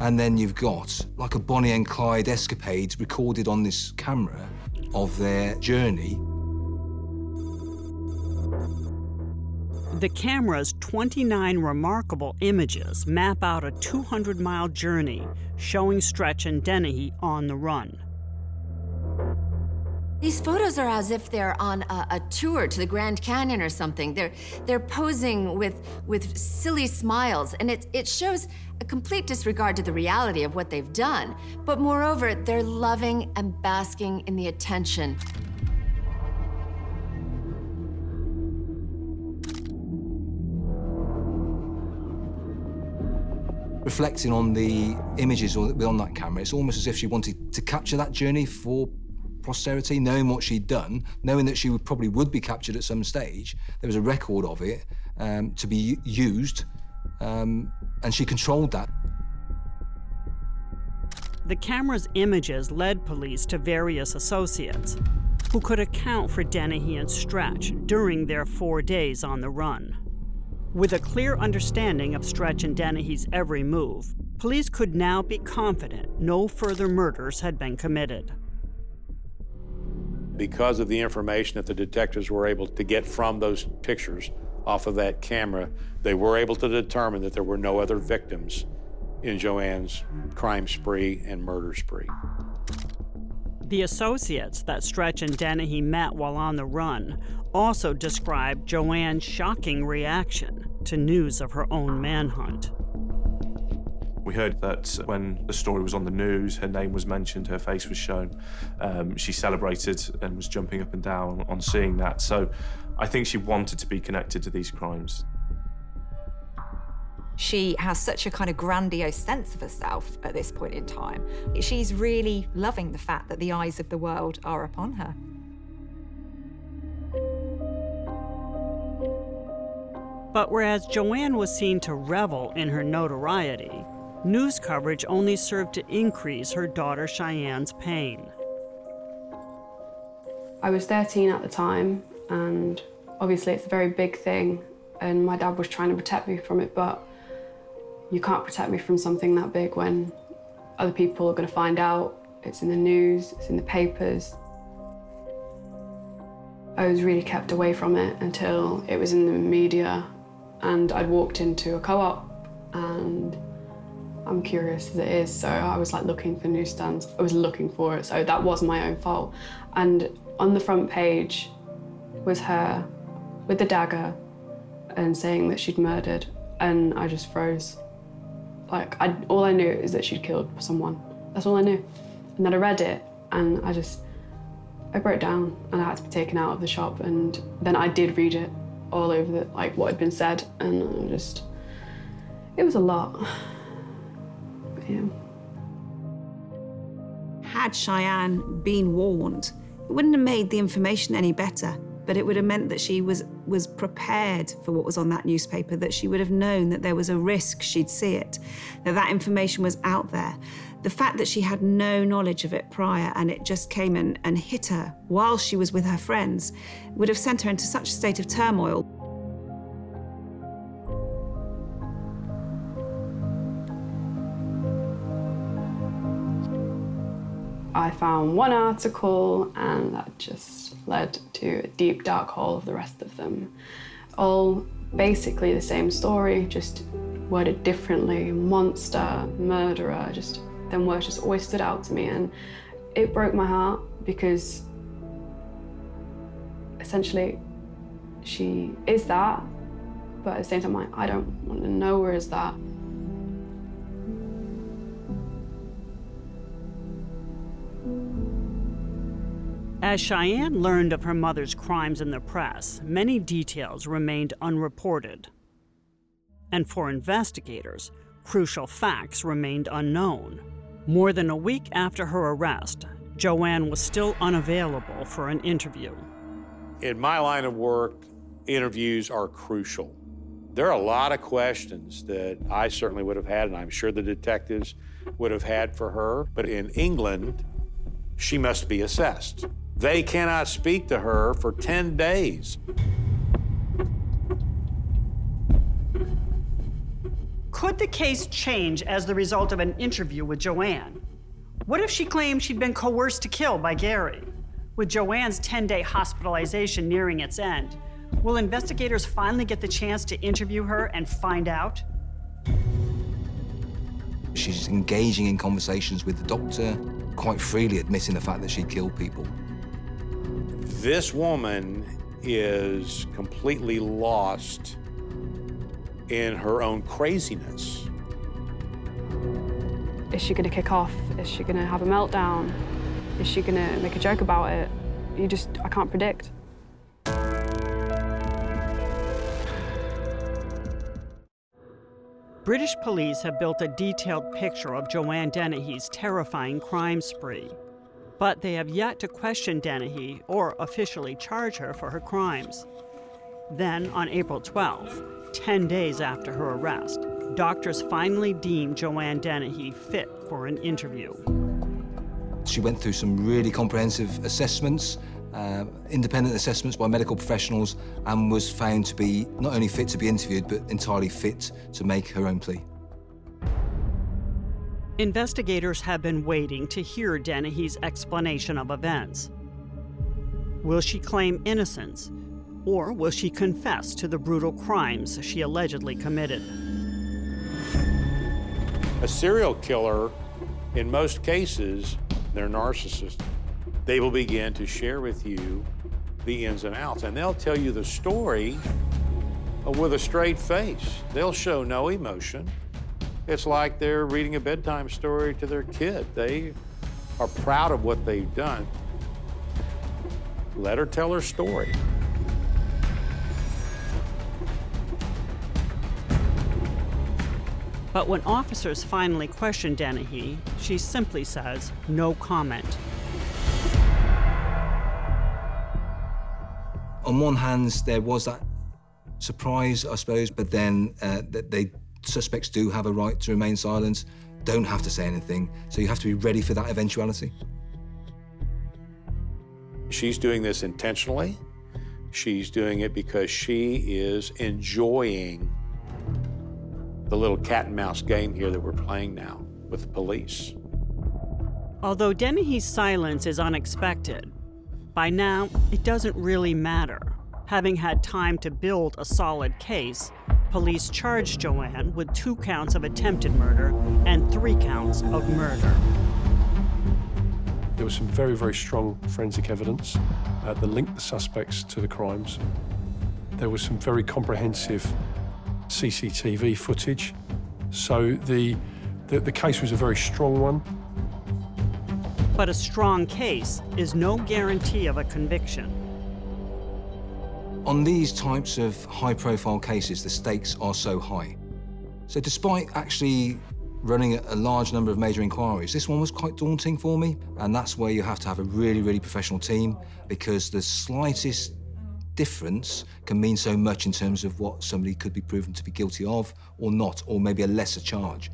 And then you've got like a Bonnie and Clyde escapade recorded on this camera of their journey The camera's 29 remarkable images map out a 200 mile journey showing Stretch and Dennehy on the run. These photos are as if they're on a, a, tour to the Grand Canyon or something. They're they're posing with with silly smiles, and it it shows a complete disregard to the reality of what they've done. But moreover, they're loving and basking in the attention reflecting on the images on that camera, it's almost as if she wanted to capture that journey for posterity, knowing what she'd done, knowing that she would probably would be captured at some stage. There was a record of it um, to be used, um, and she controlled that. The camera's images led police to various associates who could account for Dennehy and Stretch during their four days on the run. With a clear understanding of Stretch and Dennehy's every move, police could now be confident no further murders had been committed. Because of the information that the detectives were able to get from those pictures off of that camera, they were able to determine that there were no other victims in Joanne's crime spree and murder spree. The associates that Stretch and Dennehy met while on the run also described Joanne's shocking reaction to news of her own manhunt. We heard that when the story was on the news, her name was mentioned, her face was shown. Um, she celebrated and was jumping up and down on seeing that. So I think she wanted to be connected to these crimes. She has such a kind of grandiose sense of herself at this point in time. She's really loving the fact that the eyes of the world are upon her. But whereas Joanne was seen to revel in her notoriety, news coverage only served to increase her daughter Shianne's pain. I was 13 at the time, and obviously it's a very big thing, and my dad was trying to protect me from it, but you can't protect me from something that big when other people are going to find out. It's in the news, it's in the papers. I was really kept away from it until it was in the media and I'd walked into a co-op and I'm curious as it is, so I was like looking for newsstands. I was looking for it, so that was my own fault. And on the front page was her with the dagger and saying that she'd murdered, and I just froze. Like, I, all I knew is that she'd killed someone. That's all I knew. And then I read it, and I just, I broke down, and I had to be taken out of the shop. And then I did read it, all over the, like what had been said, and I just it was a lot. Yeah. Had Shianne been warned, it wouldn't have made the information any better, but it would have meant that she was, was prepared for what was on that newspaper, that she would have known that there was a risk she'd see it, that that information was out there. The fact that she had no knowledge of it prior and it just came and, and hit her while she was with her friends would have sent her into such a state of turmoil. I found one article, and that just led to a deep, dark hole of the rest of them. All basically the same story, just worded differently monster, murderer, just them words just always stood out to me. And it broke my heart because essentially she is that, but at the same time, I don't want to know her as that. As Shianne learned of her mother's crimes in the press, many details remained unreported. And for investigators, crucial facts remained unknown. More than a week after her arrest, Joanne was still unavailable for an interview. In my line of work, interviews are crucial. There are a lot of questions that I certainly would have had, and I'm sure the detectives would have had for her. But in England, she must be assessed. They cannot speak to her for 10 days. Could the case change as the result of an interview with Joanne? What if she claimed she'd been coerced to kill by Gary? With Joanne's 10 day hospitalization nearing its end, will investigators finally get the chance to interview her and find out? She's engaging in conversations with the doctor, quite freely admitting the fact that she killed people. This woman is completely lost in her own craziness. Is she going to kick off? Is she going to have a meltdown? Is she going to make a joke about it? You just, I can't predict. British police have built a detailed picture of Joanne Dennehy's terrifying crime spree. But they have yet to question Dennehy or officially charge her for her crimes. Then, on April 12, 10 days after her arrest, doctors finally deemed Joanne Dennehy fit for an interview. She went through some really comprehensive assessments, uh, independent assessments by medical professionals, and was found to be not only fit to be interviewed, but entirely fit to make her own plea. Investigators have been waiting to hear Dennehy's explanation of events. Will she claim innocence, or will she confess to the brutal crimes she allegedly committed? A serial killer, in most cases, they're narcissists. They will begin to share with you the ins and outs, and they'll tell you the story with a straight face. They'll show no emotion. It's like they're reading a bedtime story to their kid. They are proud of what they've done. Let her tell her story. But when officers finally question Dennehy, she simply says, no comment. On one hand, there was that surprise, I suppose, but then uh, they suspects do have a right to remain silent, don't have to say anything, so you have to be ready for that eventuality. She's doing this intentionally. She's doing it because she is enjoying the little cat and mouse game here that we're playing now with the police. Although Dennehy's silence is unexpected, by now it doesn't really matter. Having had time to build a solid case, police charged Joanne with two counts of attempted murder and three counts of murder. There was some very, very strong forensic evidence uh, that linked the suspects to the crimes. There was some very comprehensive CCTV footage. So the, the, the case was a very strong one. But a strong case is no guarantee of a conviction. On these types of high profile cases, the stakes are so high. So, despite actually running a large number of major inquiries, this one was quite daunting for me. And that's where you have to have a really, really professional team because the slightest difference can mean so much in terms of what somebody could be proven to be guilty of or not, or maybe a lesser charge.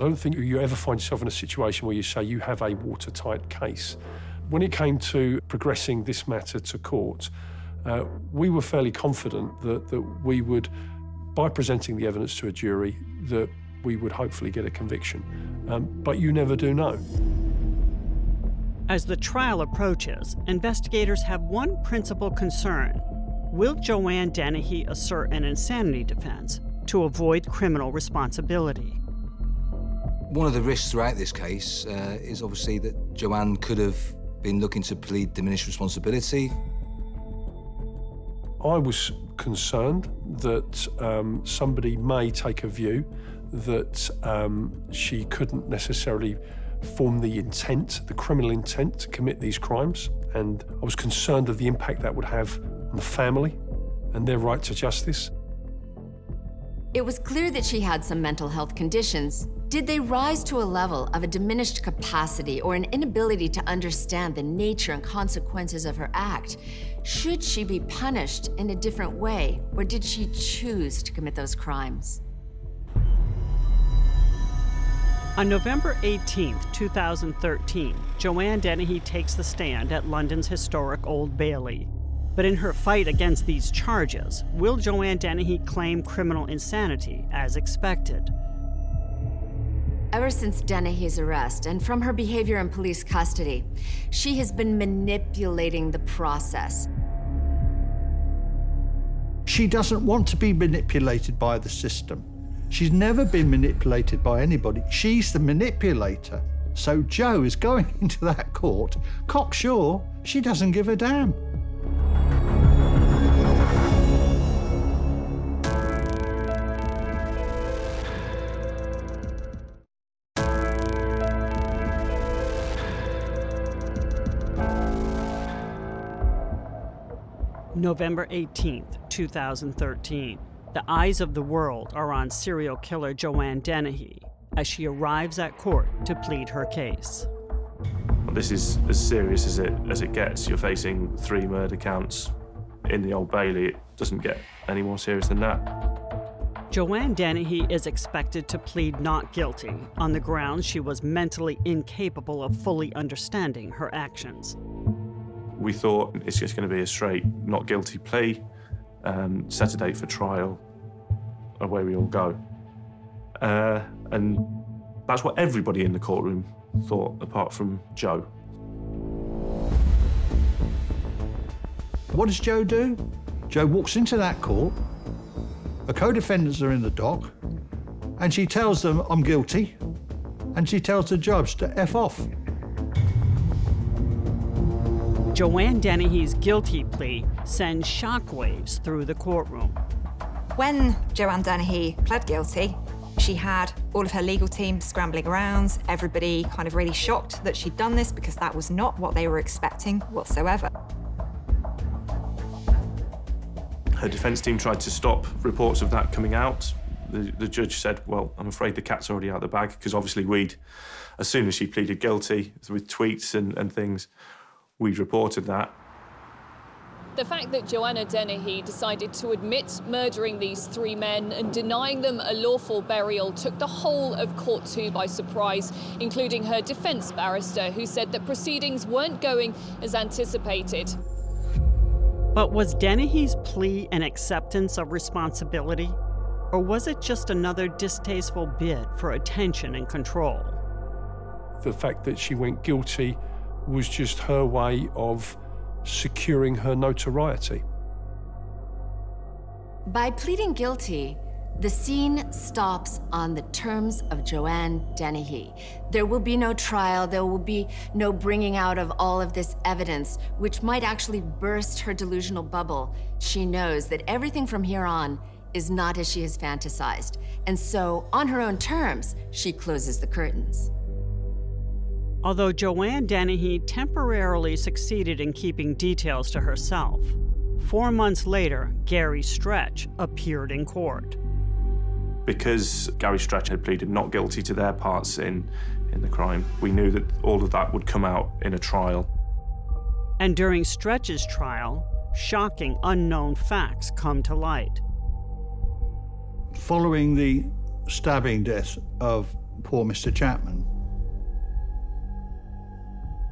I don't think you ever find yourself in a situation where you say you have a watertight case. When it came to progressing this matter to court, uh, we were fairly confident that, that we would, by presenting the evidence to a jury, that we would hopefully get a conviction. Um, but you never do know. As the trial approaches, investigators have one principal concern. Will Joanne Dennehy assert an insanity defense to avoid criminal responsibility? One of the risks throughout this case uh, is obviously that Joanne could have been looking to plead diminished responsibility. I was concerned that um, somebody may take a view that um, she couldn't necessarily form the intent, the criminal intent to commit these crimes. And I was concerned of the impact that would have on the family and their right to justice. It was clear that she had some mental health conditions. Did they rise to a level of a diminished capacity or an inability to understand the nature and consequences of her act? Should she be punished in a different way, or did she choose to commit those crimes? On November 18, 2013, Joanne Dennehy takes the stand at London's historic Old Bailey. But in her fight against these charges, will Joanne Dennehy claim criminal insanity as expected? Ever since Dennehy's arrest and from her behavior in police custody, she has been manipulating the process. She doesn't want to be manipulated by the system. She's never been manipulated by anybody. She's the manipulator. So Joe is going *laughs* into that court cocksure she doesn't give a damn. November 18th, 2013. The eyes of the world are on serial killer Joanne Dennehy as she arrives at court to plead her case. This is as serious as it as it gets. You're facing three murder counts in the Old Bailey. It doesn't get any more serious than that. Joanne Dennehy is expected to plead not guilty on the grounds she was mentally incapable of fully understanding her actions. We thought it's just going to be a straight not guilty plea um, set a date for trial, away we all go. Uh, and that's what everybody in the courtroom thought, apart from Joe. What does Joe do? Joe walks into that court, the co defendants are in the dock, and she tells them, I'm guilty, and she tells the judge to F off. Joanne Dennehy's guilty plea sends shockwaves through the courtroom. When Joanne Dennehy pled guilty, she had all of her legal team scrambling around, everybody kind of really shocked that she'd done this because that was not what they were expecting whatsoever. Her defence team tried to stop reports of that coming out. The, the judge said, Well, I'm afraid the cat's already out of the bag, because obviously we'd, as soon as she pleaded guilty with tweets and, and things, we'd reported that. The fact that Joanna Dennehy decided to admit murdering these three men and denying them a lawful burial took the whole of Court 2 by surprise, including her defence barrister, who said that proceedings weren't going as anticipated. But was Dennehy's plea an acceptance of responsibility? Or was it just another distasteful bid for attention and control? The fact that she went guilty was just her way of securing her notoriety. By pleading guilty, the scene stops on the terms of Joanne Dennehy. There will be no trial, there will be no bringing out of all of this evidence, which might actually burst her delusional bubble. She knows that everything from here on is not as she has fantasized. And so, on her own terms, she closes the curtains. Although Joanne Dennehy temporarily succeeded in keeping details to herself, four months later, Gary Stretch appeared in court. Because Gary Stretch had pleaded not guilty to their parts in, in the crime, we knew that all of that would come out in a trial. And during Stretch's trial, shocking unknown facts come to light. Following the stabbing death of poor Mr. Chapman,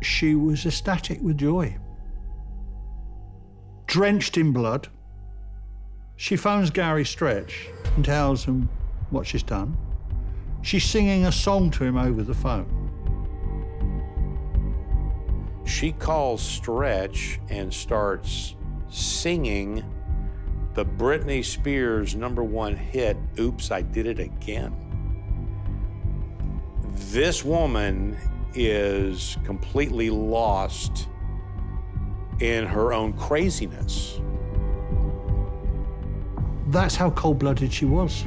she was ecstatic with joy. Drenched in blood, she phones Gary Stretch and tells him what she's done. She's singing a song to him over the phone. She calls Stretch and starts singing the Britney Spears number one hit, Oops, I Did It Again. This woman is completely lost in her own craziness. That's how cold blooded she was.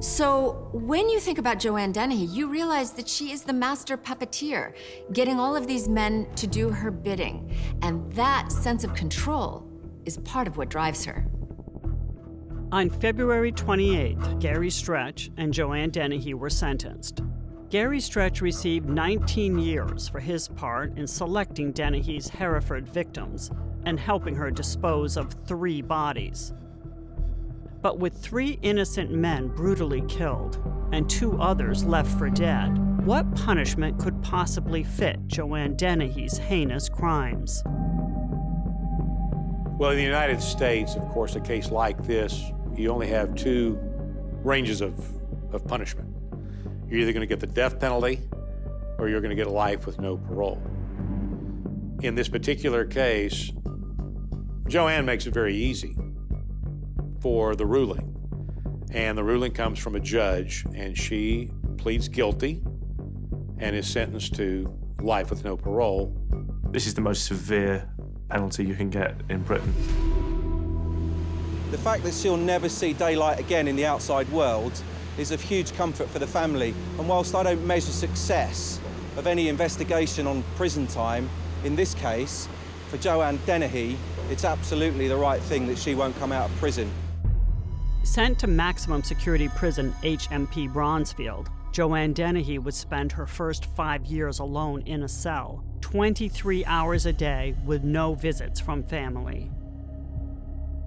So, when you think about Joanne Dennehy, you realize that she is the master puppeteer, getting all of these men to do her bidding. And that sense of control is part of what drives her. On February 28th, Gary Stretch and Joanne Dennehy were sentenced. Gary Stretch received 19 years for his part in selecting Dennehy's Hereford victims and helping her dispose of three bodies. But with three innocent men brutally killed and two others left for dead, what punishment could possibly fit Joanne Dennehy's heinous crimes? Well, in the United States, of course, a case like this, you only have two ranges of, of punishment. You're either going to get the death penalty or you're going to get a life with no parole. In this particular case, Joanne makes it very easy for the ruling. And the ruling comes from a judge, and she pleads guilty and is sentenced to life with no parole. This is the most severe penalty you can get in Britain. The fact that she'll never see daylight again in the outside world is of huge comfort for the family. And whilst I don't measure success of any investigation on prison time, in this case, for Joanne Dennehy, it's absolutely the right thing that she won't come out of prison. Sent to maximum security prison HMP Bronzefield, Joanne Dennehy would spend her first five years alone in a cell, 23 hours a day with no visits from family.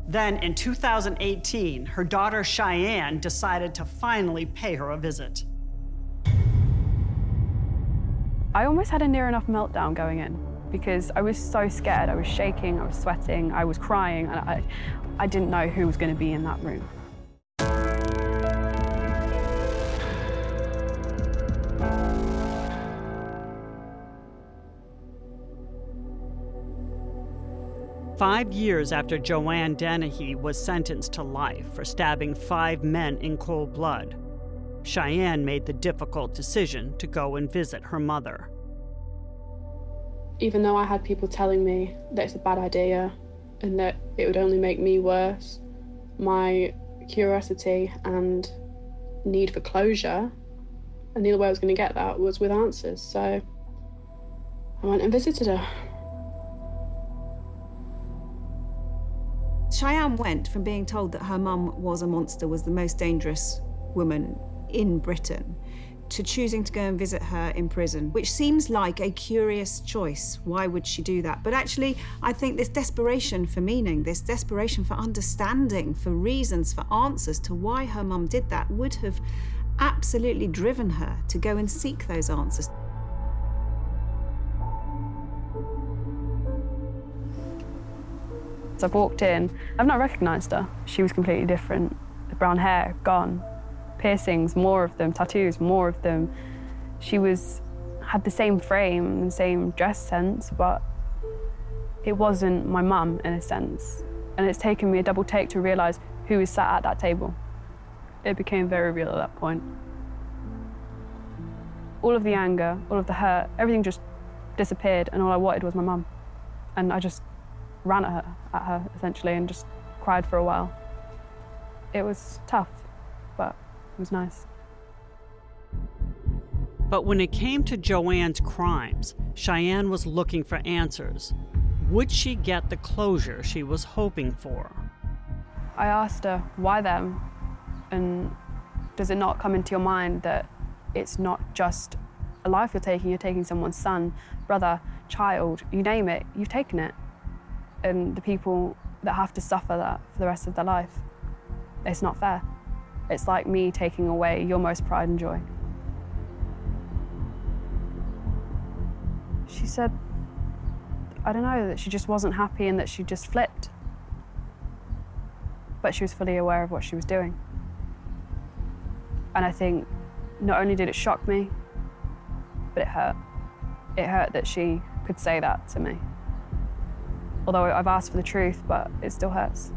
Then in 2018, her daughter Shianne decided to finally pay her a visit. I almost had a near enough meltdown going in because I was so scared. I was shaking, I was sweating, I was crying, and I, I didn't know who was going to be in that room. Five years after Joanne Dennehy was sentenced to life for stabbing five men in cold blood, Shianne made the difficult decision to go and visit her mother. Even though I had people telling me that it's a bad idea and that it would only make me worse, my curiosity and need for closure, and the only way I was going to get that was with answers. So I went and visited her. Shianne went from being told that her mum was a monster, was the most dangerous woman in Britain, to choosing to go and visit her in prison, which seems like a curious choice. Why would she do that? But actually, I think this desperation for meaning, this desperation for understanding, for reasons, for answers to why her mum did that would have absolutely driven her to go and seek those answers. So I've walked in, I've not recognised her. She was completely different. The brown hair, gone. Piercings, more of them. Tattoos, more of them. She was, had the same frame, the same dress sense, but it wasn't my mum in a sense. And it's taken me a double take to realise who is sat at that table. It became very real at that point. All of the anger, all of the hurt, everything just disappeared, and all I wanted was my mum. And I just ran at her, at her essentially and just cried for a while. It was tough, but it was nice. But when it came to Joanne's crimes, Shianne was looking for answers. Would she get the closure she was hoping for? I asked her, why them? And does it not come into your mind that it's not just a life you're taking, you're taking someone's son, brother, child, you name it, you've taken it. And the people that have to suffer that for the rest of their life, it's not fair. It's like me taking away your most pride and joy. She said, I don't know, that she just wasn't happy and that she just flipped. But she was fully aware of what she was doing. And I think not only did it shock me, but it hurt. It hurt that she could say that to me. Although I've asked for the truth, but it still hurts.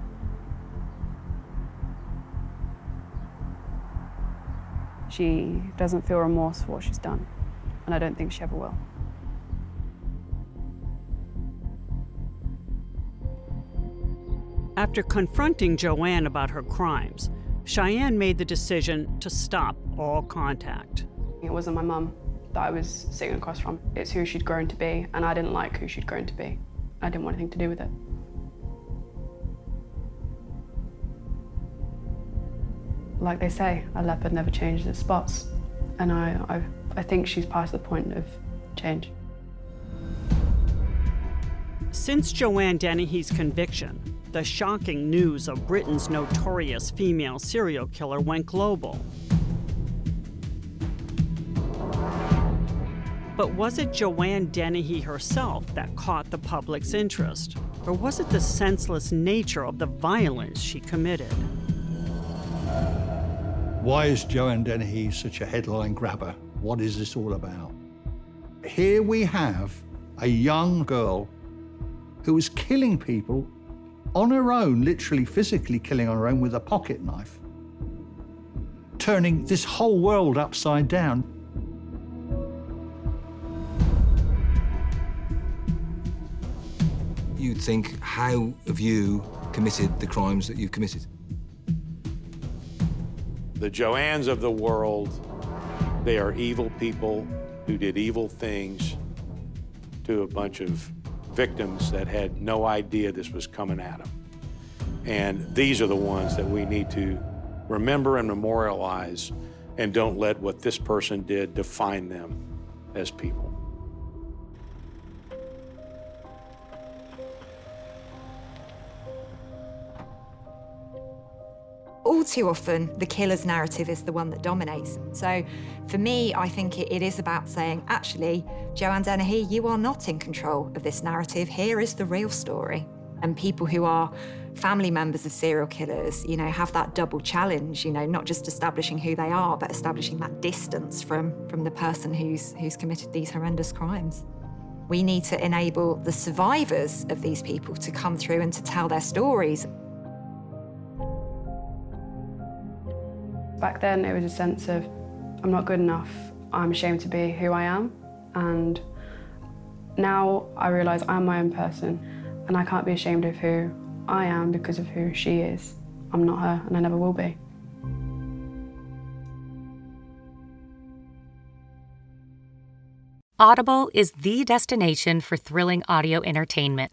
She doesn't feel remorse for what she's done, and I don't think she ever will. After confronting Joanne about her crimes, Shianne made the decision to stop all contact. It wasn't my mum that I was sitting across from. It's who she'd grown to be, and I didn't like who she'd grown to be. I didn't want anything to do with it. Like they say, a leopard never changes its spots, and I, I, I think she's past the point of change. Since Joanne Dennehy's conviction, the shocking news of Britain's notorious female serial killer went global. But was it Joanne Dennehy herself that caught the public's interest? Or was it the senseless nature of the violence she committed? Why is Joanne Dennehy such a headline grabber? What is this all about? Here we have a young girl who is killing people on her own, literally physically killing on her own with a pocket knife, turning this whole world upside down. You'd think, how have you committed the crimes that you've committed? The Joannes of the world, they are evil people who did evil things to a bunch of victims that had no idea this was coming at them. And these are the ones that we need to remember and memorialize and don't let what this person did define them as people. Too often, the killer's narrative is the one that dominates. So for me, I think it, it is about saying, actually, Joanne Dennehy, you are not in control of this narrative. Here is the real story. And people who are family members of serial killers, you know, have that double challenge, you know, not just establishing who they are, but establishing that distance from, from the person who's, who's committed these horrendous crimes. We need to enable the survivors of these people to come through and to tell their stories. Back then, it was a sense of, I'm not good enough, I'm ashamed to be who I am. And now I realise I'm my own person and I can't be ashamed of who I am because of who she is. I'm not her and I never will be. Audible is the destination for thrilling audio entertainment.